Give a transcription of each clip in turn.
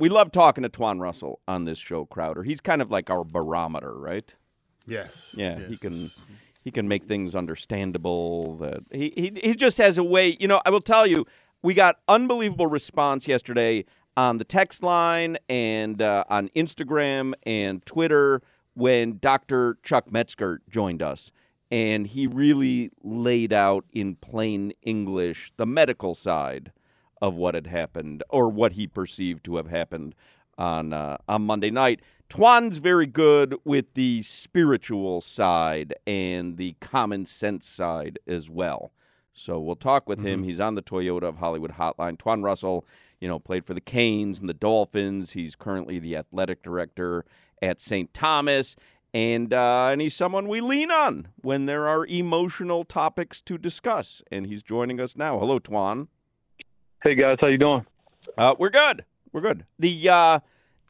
we love talking to Twan Russell on this show, Crowder. He's kind of like our barometer, right? Yes. Yeah, yes. he can he can make things understandable. That he, he he just has a way. You know, I will tell you, we got unbelievable response yesterday on the text line and uh, on Instagram and Twitter when Dr. Chuck Metzger joined us. And he really laid out in plain English the medical side of what had happened or what he perceived to have happened on uh, on Monday night. Twan's very good with the spiritual side and the common sense side as well. So we'll talk with him. He's on the Toyota of Hollywood hotline. Twan Russell, you know, played for the Canes and the Dolphins. He's currently the athletic director at St. Thomas. And uh, and he's someone we lean on when there are emotional topics to discuss. And he's joining us now. Hello, Twan. Hey guys, how you doing? Uh, we're good. We're good. The uh,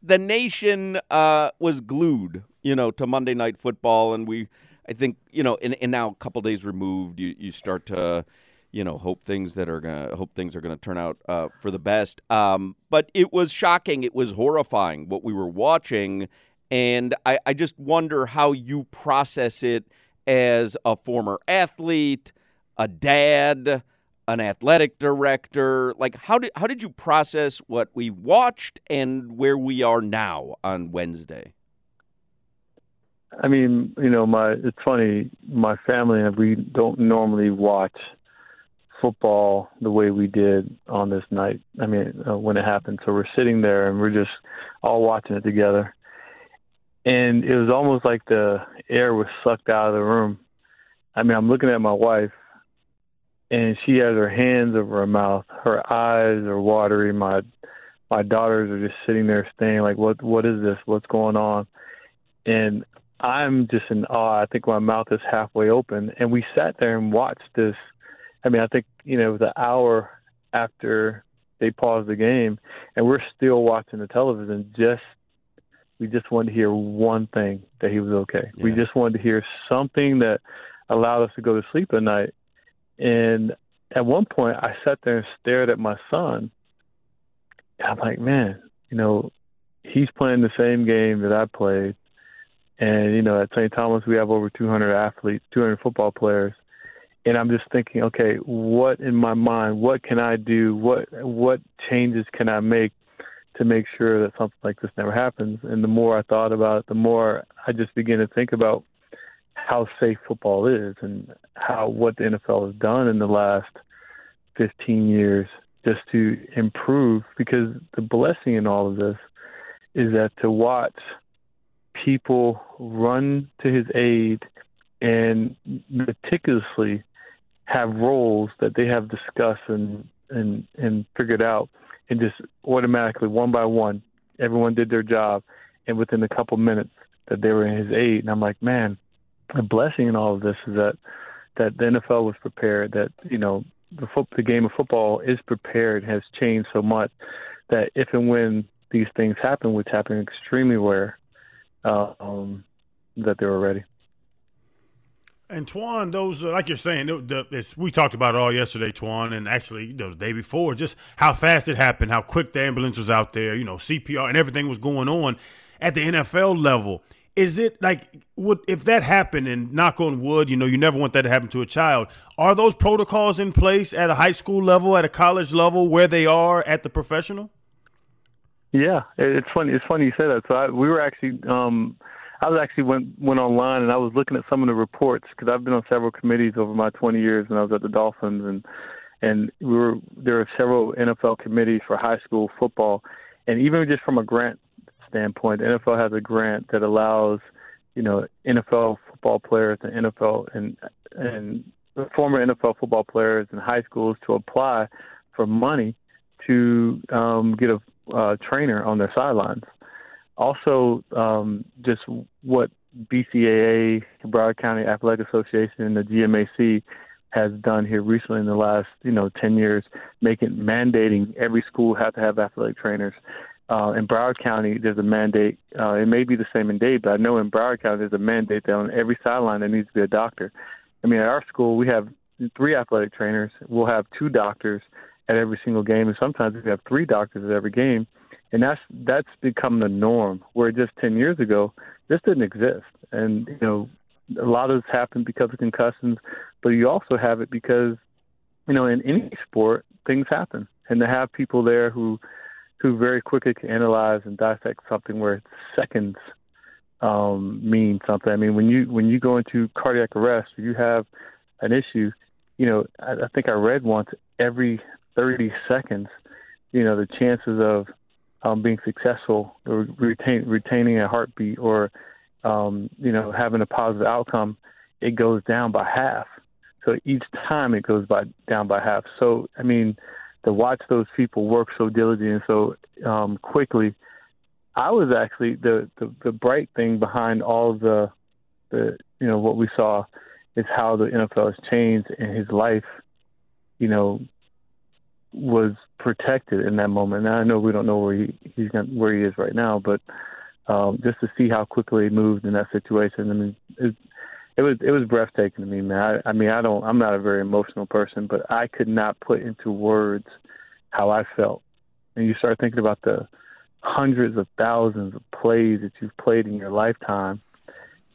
the nation uh, was glued, you know, to Monday Night Football, and we, I think, you know, and, and now a couple days removed, you you start to, you know, hope things that are gonna hope things are gonna turn out uh, for the best. Um, but it was shocking. It was horrifying what we were watching, and I, I just wonder how you process it as a former athlete, a dad an athletic director like how did how did you process what we watched and where we are now on Wednesday I mean, you know, my it's funny. My family and we don't normally watch football the way we did on this night. I mean, uh, when it happened. So we're sitting there and we're just all watching it together. And it was almost like the air was sucked out of the room. I mean, I'm looking at my wife and she has her hands over her mouth. Her eyes are watery. My my daughters are just sitting there staying like what what is this? What's going on? And I'm just in awe. I think my mouth is halfway open. And we sat there and watched this. I mean, I think, you know, the hour after they paused the game and we're still watching the television just we just wanted to hear one thing that he was okay. We just wanted to hear something that allowed us to go to sleep at night. And at one point, I sat there and stared at my son. I'm like, man, you know, he's playing the same game that I played. And, you know, at St. Thomas, we have over 200 athletes, 200 football players. And I'm just thinking, okay, what in my mind, what can I do? What what changes can I make to make sure that something like this never happens? And the more I thought about it, the more I just began to think about how safe football is and how what the NFL has done in the last 15 years just to improve because the blessing in all of this is that to watch people run to his aid and meticulously have roles that they have discussed and and and figured out and just automatically one by one everyone did their job and within a couple minutes that they were in his aid. And I'm like man a blessing in all of this is that that the NFL was prepared. That you know the foot, the game of football is prepared. Has changed so much that if and when these things happen, which happen extremely rare, uh, um, that they were ready. And Twan, those uh, like you're saying, we talked about it all yesterday, Twan, and actually you know, the day before, just how fast it happened, how quick the ambulance was out there, you know, CPR and everything was going on at the NFL level. Is it like would if that happened and knock on wood, you know, you never want that to happen to a child. Are those protocols in place at a high school level, at a college level, where they are at the professional? Yeah, it's funny. It's funny you say that. So I, we were actually, um, I was actually went went online and I was looking at some of the reports because I've been on several committees over my 20 years and I was at the Dolphins and and we were there are several NFL committees for high school football, and even just from a grant standpoint, the NFL has a grant that allows you know NFL football players and NFL and and former NFL football players in high schools to apply for money to um, get a uh, trainer on their sidelines. Also, um, just what BCAA, Broward County Athletic Association, and the GMAC has done here recently in the last, you know, 10 years, making mandating every school have to have athletic trainers. Uh, in Broward County, there's a mandate. Uh, it may be the same in Dade, but I know in Broward County, there's a mandate that on every sideline there needs to be a doctor. I mean, at our school, we have three athletic trainers. We'll have two doctors at every single game, and sometimes we have three doctors at every game. and that's that's become the norm. Where just ten years ago, this didn't exist, and you know, a lot of this happened because of concussions, but you also have it because, you know, in any sport, things happen, and to have people there who who very quickly can analyze and dissect something where seconds um, mean something. I mean, when you when you go into cardiac arrest, you have an issue. You know, I, I think I read once every 30 seconds. You know, the chances of um, being successful or retain, retaining a heartbeat or um, you know having a positive outcome, it goes down by half. So each time it goes by down by half. So I mean, to watch those people work so diligently and so um, quickly. I was actually the, the the bright thing behind all the the you know what we saw is how the NFL has changed and his life, you know, was protected in that moment. Now I know we don't know where he he's gonna, where he is right now, but um, just to see how quickly he moved in that situation. I mean, it, it was it was breathtaking to me, man. I, I mean, I don't I'm not a very emotional person, but I could not put into words how I felt. And you start thinking about the hundreds of thousands of plays that you've played in your lifetime,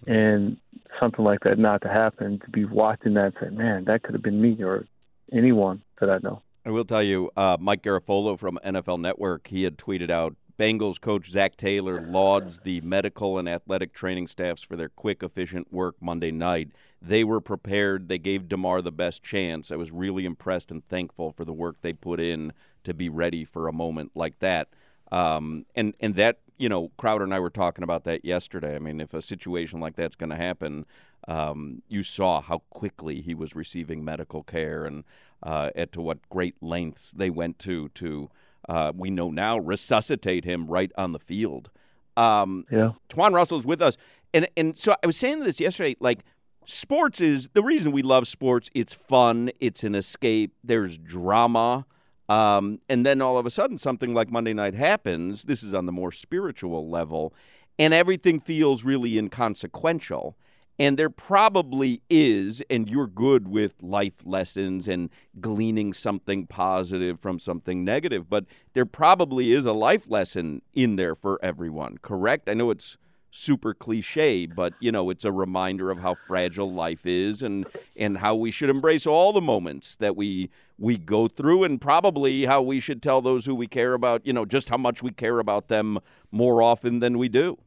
and something like that not to happen, to be watching that and say, man, that could have been me or anyone that I know. I will tell you, uh, Mike Garafolo from NFL Network, he had tweeted out Bengals coach Zac Taylor lauds the medical and athletic training staffs for their quick, efficient work Monday night. They were prepared. They gave Damar the best chance. I was really impressed and thankful for the work they put in to be ready for a moment like that. Um, and and that you know, Crowder and I were talking about that yesterday. I mean, if a situation like that's going to happen, um, you saw how quickly he was receiving medical care and uh, at to what great lengths they went to to uh, we know now resuscitate him right on the field. Um, yeah, Twan Russell's with us, and and so I was saying this yesterday. Like, sports is the reason we love sports. It's fun. It's an escape. There's drama. Um, and then all of a sudden, something like Monday night happens. This is on the more spiritual level, and everything feels really inconsequential. And there probably is, and you're good with life lessons and gleaning something positive from something negative, but there probably is a life lesson in there for everyone, correct? I know it's super cliche, but you know, it's a reminder of how fragile life is and and how we should embrace all the moments that we we go through and probably how we should tell those who we care about, you know, just how much we care about them more often than we do.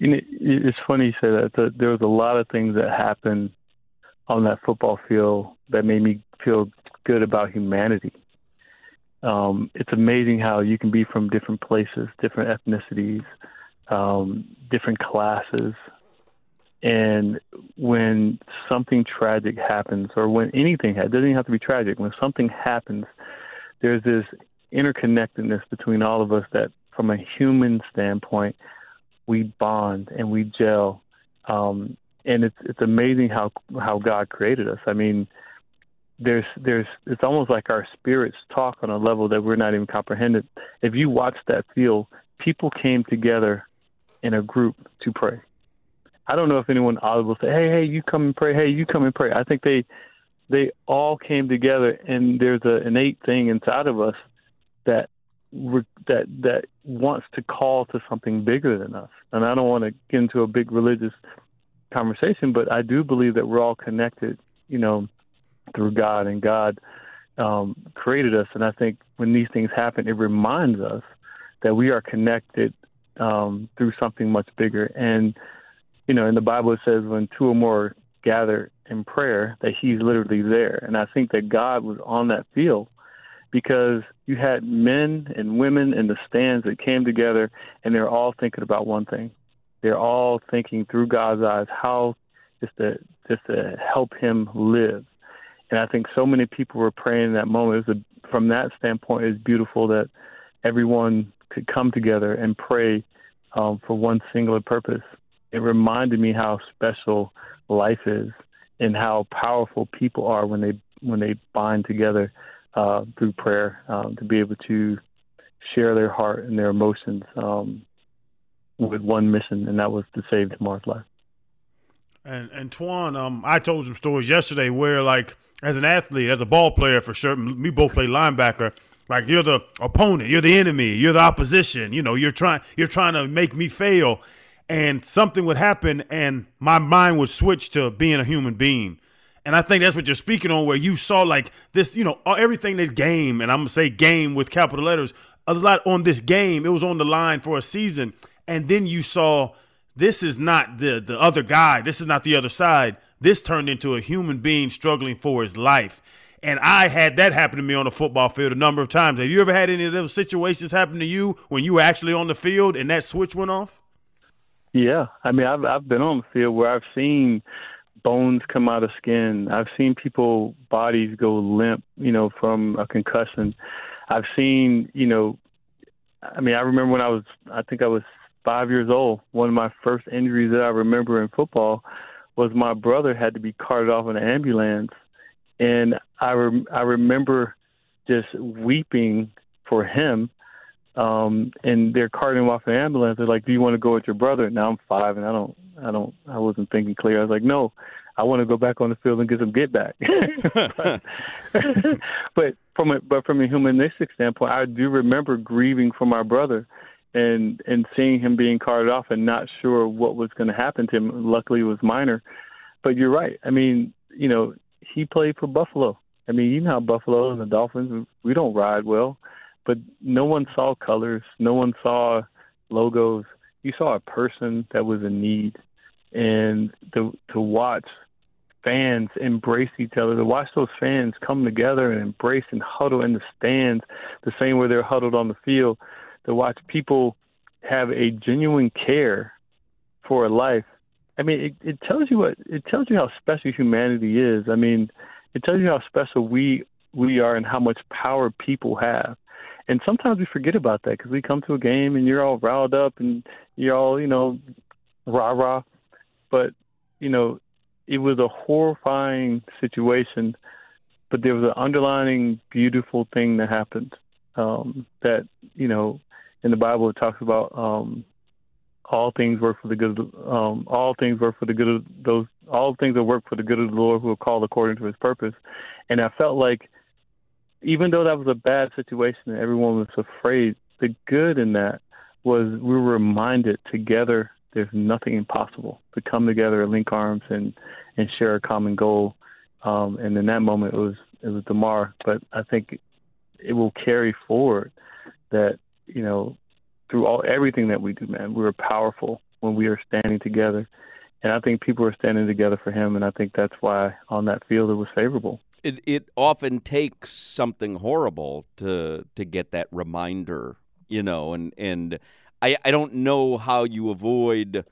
You know, it's funny you say that. There was a lot of things that happened on that football field that made me feel good about humanity. Um, it's amazing how you can be from different places, different ethnicities, um, different classes, and when something tragic happens, or when anything it doesn't even have to be tragic. When something happens, there's this interconnectedness between all of us that, from a human standpoint, we bond and we gel. Um, and it's it's amazing how how God created us. I mean, there's there's it's almost like our spirits talk on a level that we're not even comprehended. If you watch that field, people came together in a group to pray. I don't know if anyone audible say, "Hey, hey, you come and pray. Hey, you come and pray." I think they they all came together, and there's an innate thing inside of us that that that wants to call to something bigger than us. And I don't want to get into a big religious conversation, but I do believe that we're all connected, you know, through God, and God um, created us. And I think when these things happen, it reminds us that we are connected um, through something much bigger. And you know, in the Bible it says when two or more gather in prayer, that He's literally there. And I think that God was on that field because you had men and women in the stands that came together and they're all thinking about one thing. They're all thinking through God's eyes how just to just to help him live. And I think so many people were praying in that moment. It was a, from that standpoint, it's beautiful that everyone could come together and pray um, for one singular purpose. It reminded me how special life is and how powerful people are when they when they bind together uh, through prayer um, to be able to share their heart and their emotions um, with one mission, and that was to save Damar's life. And and Twan, um, I told some stories yesterday where, like, as an athlete, as a ball player for sure, we both play linebacker. Like you're the opponent, you're the enemy, you're the opposition. You know, you're trying you're trying to make me fail, and something would happen, and my mind would switch to being a human being. And I think that's what you're speaking on, where you saw like this, you know, everything this game, and I'm gonna say game with capital letters, a lot on this game. It was on the line for a season, and then you saw this is not the the other guy. This is not the other side. This turned into a human being struggling for his life. And I had that happen to me on the football field a number of times. Have you ever had any of those situations happen to you when you were actually on the field and that switch went off? Yeah, I mean, I've I've been on the field where I've seen bones come out of skin. I've seen people bodies go limp, you know, from a concussion. I've seen, you know, I mean, I remember when I was, I think I was five years old. One of my first injuries that I remember in football was my brother had to be carted off in an ambulance, and I rem- I remember just weeping for him. Um, and they're carting him off an ambulance. They're like, "Do you want to go with your brother?" Now I'm five, and I don't, I don't, I wasn't thinking clear. I was like, "No, I want to go back on the field and get some get back." but, but from a but from a humanistic standpoint, I do remember grieving for my brother and and seeing him being carted off and not sure what was going to happen to him. Luckily, it was minor. But you're right. I mean, you know, he played for Buffalo. I mean, you know how Buffalo and the Dolphins we don't ride well, but no one saw colors. No one saw logos. You saw a person that was in need, and to to watch fans embrace each other, to watch those fans come together and embrace and huddle in the stands the same way they're huddled on the field to watch people have a genuine care for a life. I mean, it, it tells you what it tells you how special humanity is. I mean, it tells you how special we we are and how much power people have. And sometimes we forget about that because we come to a game and you're all riled up and you're all you know rah rah, but you know it was a horrifying situation, but there was an underlining beautiful thing that happened. Um, that you know in the Bible it talks about um, all things work for the good. Of, um, all things work for the good of those. All things that work for the good of the Lord who are called according to His purpose. And I felt like, even though that was a bad situation and everyone was afraid, the good in that was we were reminded together there's nothing impossible to come together, and link arms, and and share a common goal. Um, and in that moment, it was it was Damar. But I think it will carry forward that you know, through all everything that we do, man, we're powerful when we are standing together. And I think people are standing together for him, and I think that's why on that field it was favorable. It it often takes something horrible to to get that reminder, you know, and and I I don't know how you avoid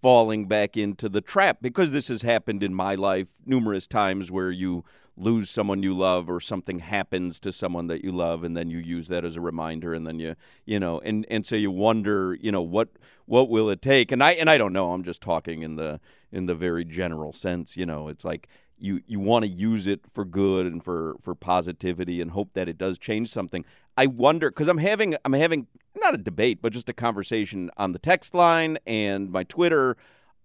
falling back into the trap because this has happened in my life numerous times where you lose someone you love or something happens to someone that you love and then you use that as a reminder and then you you know and and so you wonder you know what what will it take? And I and I don't know I'm just talking in the in the very general sense you know it's like you you want to use it for good and for for positivity and hope that it does change something I wonder cuz I'm having I'm having not a debate but just a conversation on the text line and my Twitter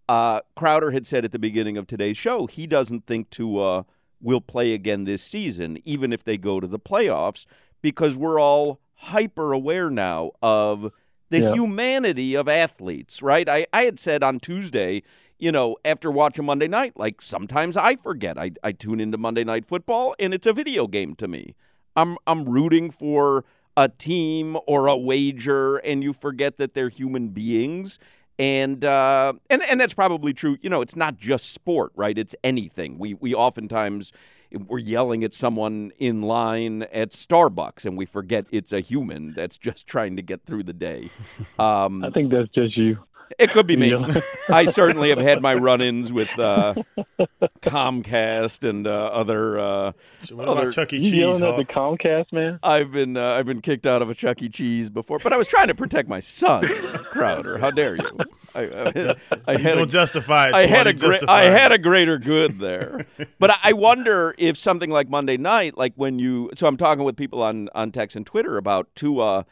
uh, Crowder had said at the beginning of today's show he doesn't think to uh, will play again this season, even if they go to the playoffs, because we're all hyper aware now of the yeah. humanity of athletes, right? I, I had said on Tuesday, you know, after watching Monday night, like sometimes I forget. I, I tune into Monday night football and it's a video game to me. I'm I'm rooting for a team or a wager and you forget that they're human beings and uh, and and that's probably true. You know, it's not just sport, right? It's anything. We we oftentimes we're yelling at someone in line at Starbucks, and we forget it's a human that's just trying to get through the day. Um, I think that's just you. It could be me. I certainly have had my run-ins with uh, Comcast and uh, other. Uh, so what other, about Chuck E. Cheese? You yelling at the Comcast man? I've been uh, I've been kicked out of a Chuck E. Cheese before, but I was trying to protect my son, Crowder. How dare you? I, I, I had don't a, justify it. I had a gra- I had a greater good there, but I wonder if something like Monday night, like when you. So I'm talking with people on on text and Twitter about Tua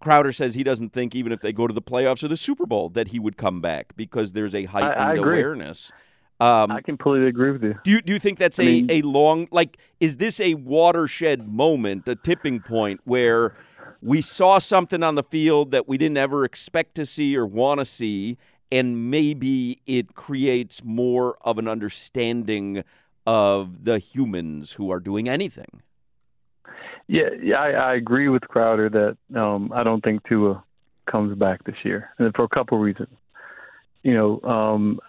Crowder says he doesn't think even if they go to the playoffs or the Super Bowl that he would come back because there's a heightened I, I awareness. Um, I completely agree with you. do you do you think that's I a, mean- a long like is this a watershed moment, a tipping point where we saw something on the field that we didn't ever expect to see or want to see, and maybe it creates more of an understanding of the humans who are doing anything. Yeah, yeah, I, I agree with Crowder that um, I don't think Tua comes back this year, and for a couple reasons. You know, um,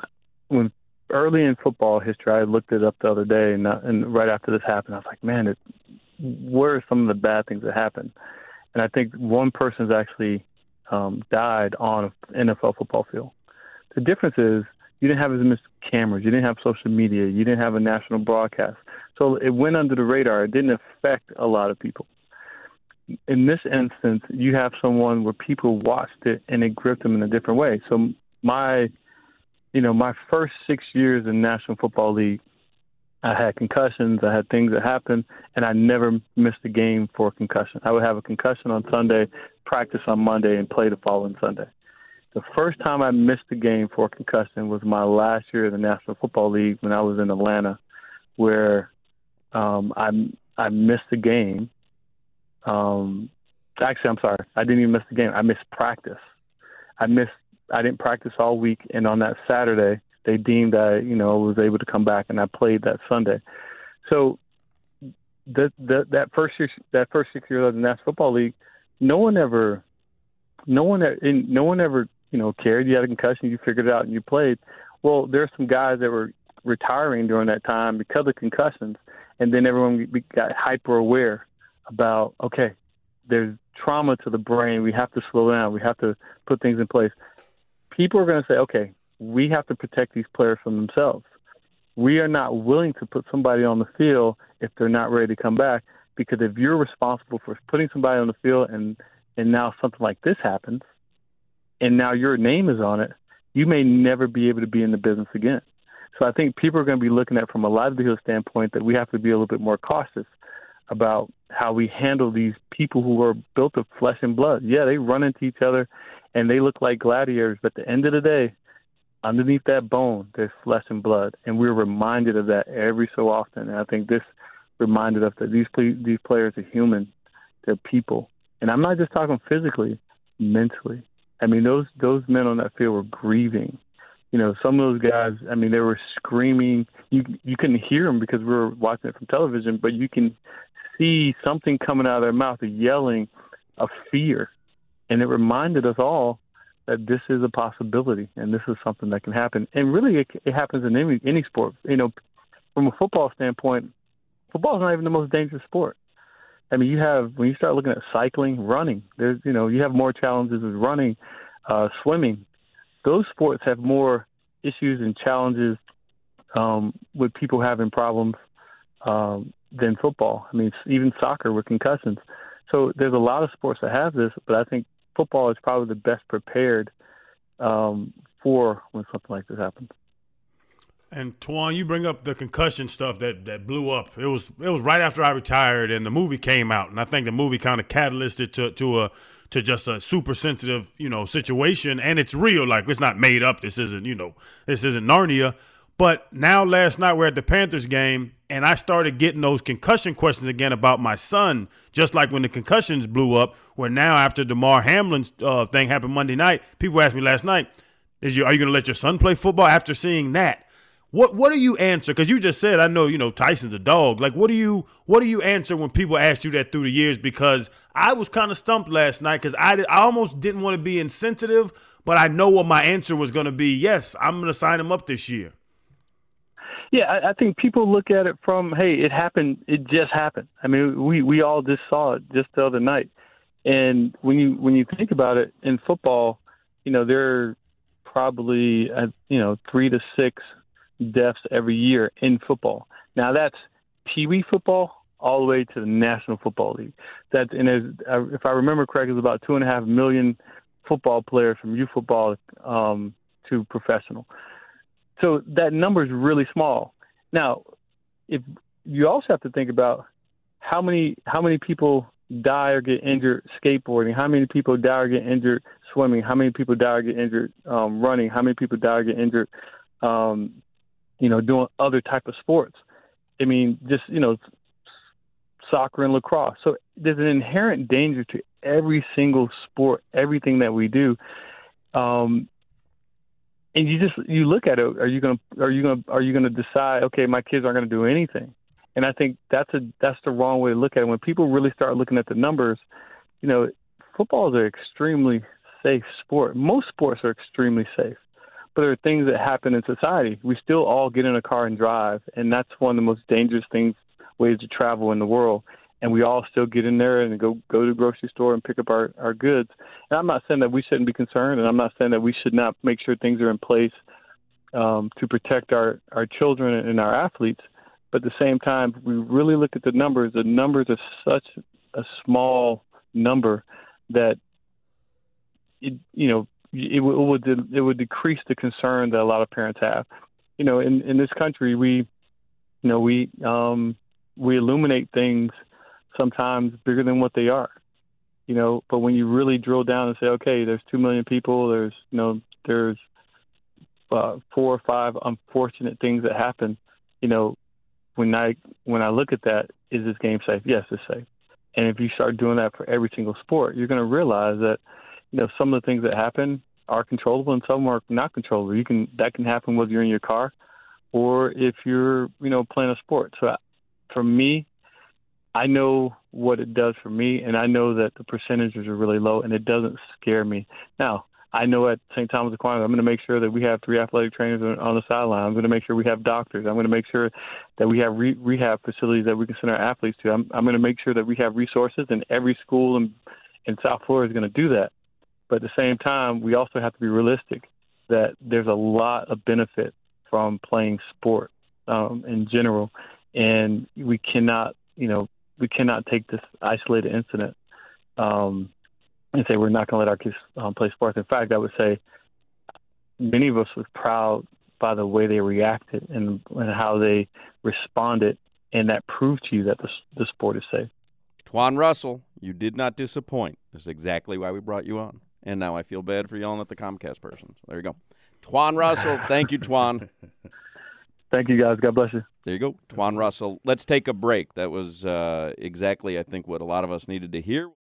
when early in football history, I looked it up the other day, and, uh, and right after this happened, I was like, man, it, where are some of the bad things that happened? And I think one person's actually um, died on an NFL football field. The difference is you didn't have as many cameras, you didn't have social media, you didn't have a national broadcast. So it went under the radar. It didn't affect a lot of people. In this instance, you have someone where people watched it and it gripped them in a different way. So my, you know, my first six years in National Football League, I had concussions, I had things that happened, and I never missed a game for a concussion. I would have a concussion on Sunday, practice on Monday, and play the following Sunday. The first time I missed a game for a concussion was my last year in the National Football League when I was in Atlanta, where um, I I missed the game. Um, actually, I'm sorry, I didn't even miss the game. I missed practice. I missed. I didn't practice all week, and on that Saturday, they deemed I, you know, was able to come back, and I played that Sunday. So, that that that first year, that first six years of the National Football League, no one ever, no one, no one ever, you know, cared. You had a concussion, you figured it out, and you played. Well, there's some guys that were retiring during that time because of concussions, and then everyone got hyper aware about okay, there's trauma to the brain. We have to slow down. We have to put things in place. People are going to say, okay, we have to protect these players from themselves. We are not willing to put somebody on the field if they're not ready to come back. Because if you're responsible for putting somebody on the field and and now something like this happens, and now your name is on it, you may never be able to be in the business again. So I think people are going to be looking at from a livelihood standpoint that we have to be a little bit more cautious about how we handle these people who are built of flesh and blood. Yeah, they run into each other and they look like gladiators, but at the end of the day, underneath that bone, there's flesh and blood, and we're reminded of that every so often. And I think this reminded us that these these players are human, they're people, and I'm not just talking physically, mentally. I mean, those those men on that field were grieving. You know, some of those guys. I mean, they were screaming. You you couldn't hear them because we were watching it from television, but you can see something coming out of their mouth, a yelling of fear, and it reminded us all that this is a possibility and this is something that can happen. And really, it, it happens in any any sport. You know, from a football standpoint, football is not even the most dangerous sport. I mean, you have when you start looking at cycling, running. There's you know you have more challenges with running, uh, swimming. Those sports have more issues and challenges um, with people having problems um, than football. I mean, even soccer with concussions. So there's a lot of sports that have this, but I think football is probably the best prepared um, for when something like this happens. And Twan, you bring up the concussion stuff that, that blew up. It was it was right after I retired, and the movie came out, and I think the movie kind of catalyzed to to a to just a super sensitive you know situation, and it's real. Like it's not made up. This isn't you know this isn't Narnia. But now last night we're at the Panthers game, and I started getting those concussion questions again about my son, just like when the concussions blew up. Where now after Damar Hamlin's uh, thing happened Monday night, people asked me last night, "Is you are you going to let your son play football?" After seeing that, what what do you answer? Because you just said I know you know Tyson's a dog. Like what do you what do you answer when people ask you that through the years? Because I was kind of stumped last night because I did, I almost didn't want to be insensitive, but I know what my answer was going to be. Yes, I'm going to sign him up this year. Yeah, I, I think people look at it from, hey, it happened. It just happened. I mean, we we all just saw it just the other night. And when you when you think about it in football, you know there are probably you know three to six deaths every year in football. Now that's Pee Wee football all the way to the National Football League. That's and uh, if I remember correctly, it's about two and a half million football players from youth football um, to professional. So that number is really small. Now, if you also have to think about how many how many people die or get injured skateboarding, how many people die or get injured swimming, how many people die or get injured um, running, how many people die or get injured um, you know, doing other type of sports. I mean, just you know, soccer and lacrosse. So there's an inherent danger to every single sport, everything that we do. Um, and you just you look at it. Are you gonna are you gonna are you gonna decide? Okay, my kids aren't gonna do anything. And I think that's a that's the wrong way to look at it. When people really start looking at the numbers, you know, football is an extremely safe sport. Most sports are extremely safe. But there are things that happen in society. We still all get in a car and drive, and that's one of the most dangerous things ways to travel in the world. And we all still get in there and go go to the grocery store and pick up our, our goods. And I'm not saying that we shouldn't be concerned, and I'm not saying that we should not make sure things are in place um, to protect our, our children and our athletes. But at the same time, we really look at the numbers, the numbers are such a small number that it, you know it, it would it would decrease the concern that a lot of parents have. You know, in in this country, we you know we um, we illuminate things sometimes bigger than what they are. You know, but when you really drill down and say, okay, there's two million people, there's you know, there's uh, four or five unfortunate things that happen. You know, when I when I look at that, is this game safe? Yes, it's safe. And if you start doing that for every single sport, you're going to realize that you know some of the things that happen are controllable and some are not controllable. You can that can happen whether you're in your car or if you're you know playing a sport. So for me, I know what it does for me, and I know that the percentages are really low, and it doesn't scare me. Now, I know at St. Thomas Aquinas, I'm going to make sure that we have three athletic trainers on the sideline. I'm going to make sure we have doctors. I'm going to make sure that we have re- rehab facilities that we can send our athletes to. I'm, I'm going to make sure that we have resources, and every school in, in South Florida is going to do that. But at the same time, we also have to be realistic that there's a lot of benefit from playing sport um, in general, and we cannot, you know, we cannot take this isolated incident um, and say we're not going to let our kids um, play sports. In fact, I would say many of us were proud by the way they reacted and, and how they responded, and that proved to you that the, the sport is safe. Twan Russell, you did not disappoint. That's exactly why we brought you on. And now I feel bad for yelling at the Comcast person. So there you go. Twan Russell. Thank you, Twan. Thank you, guys. God bless you. There you go. Twan Russell. Let's take a break. That was uh, exactly, I think, what a lot of us needed to hear.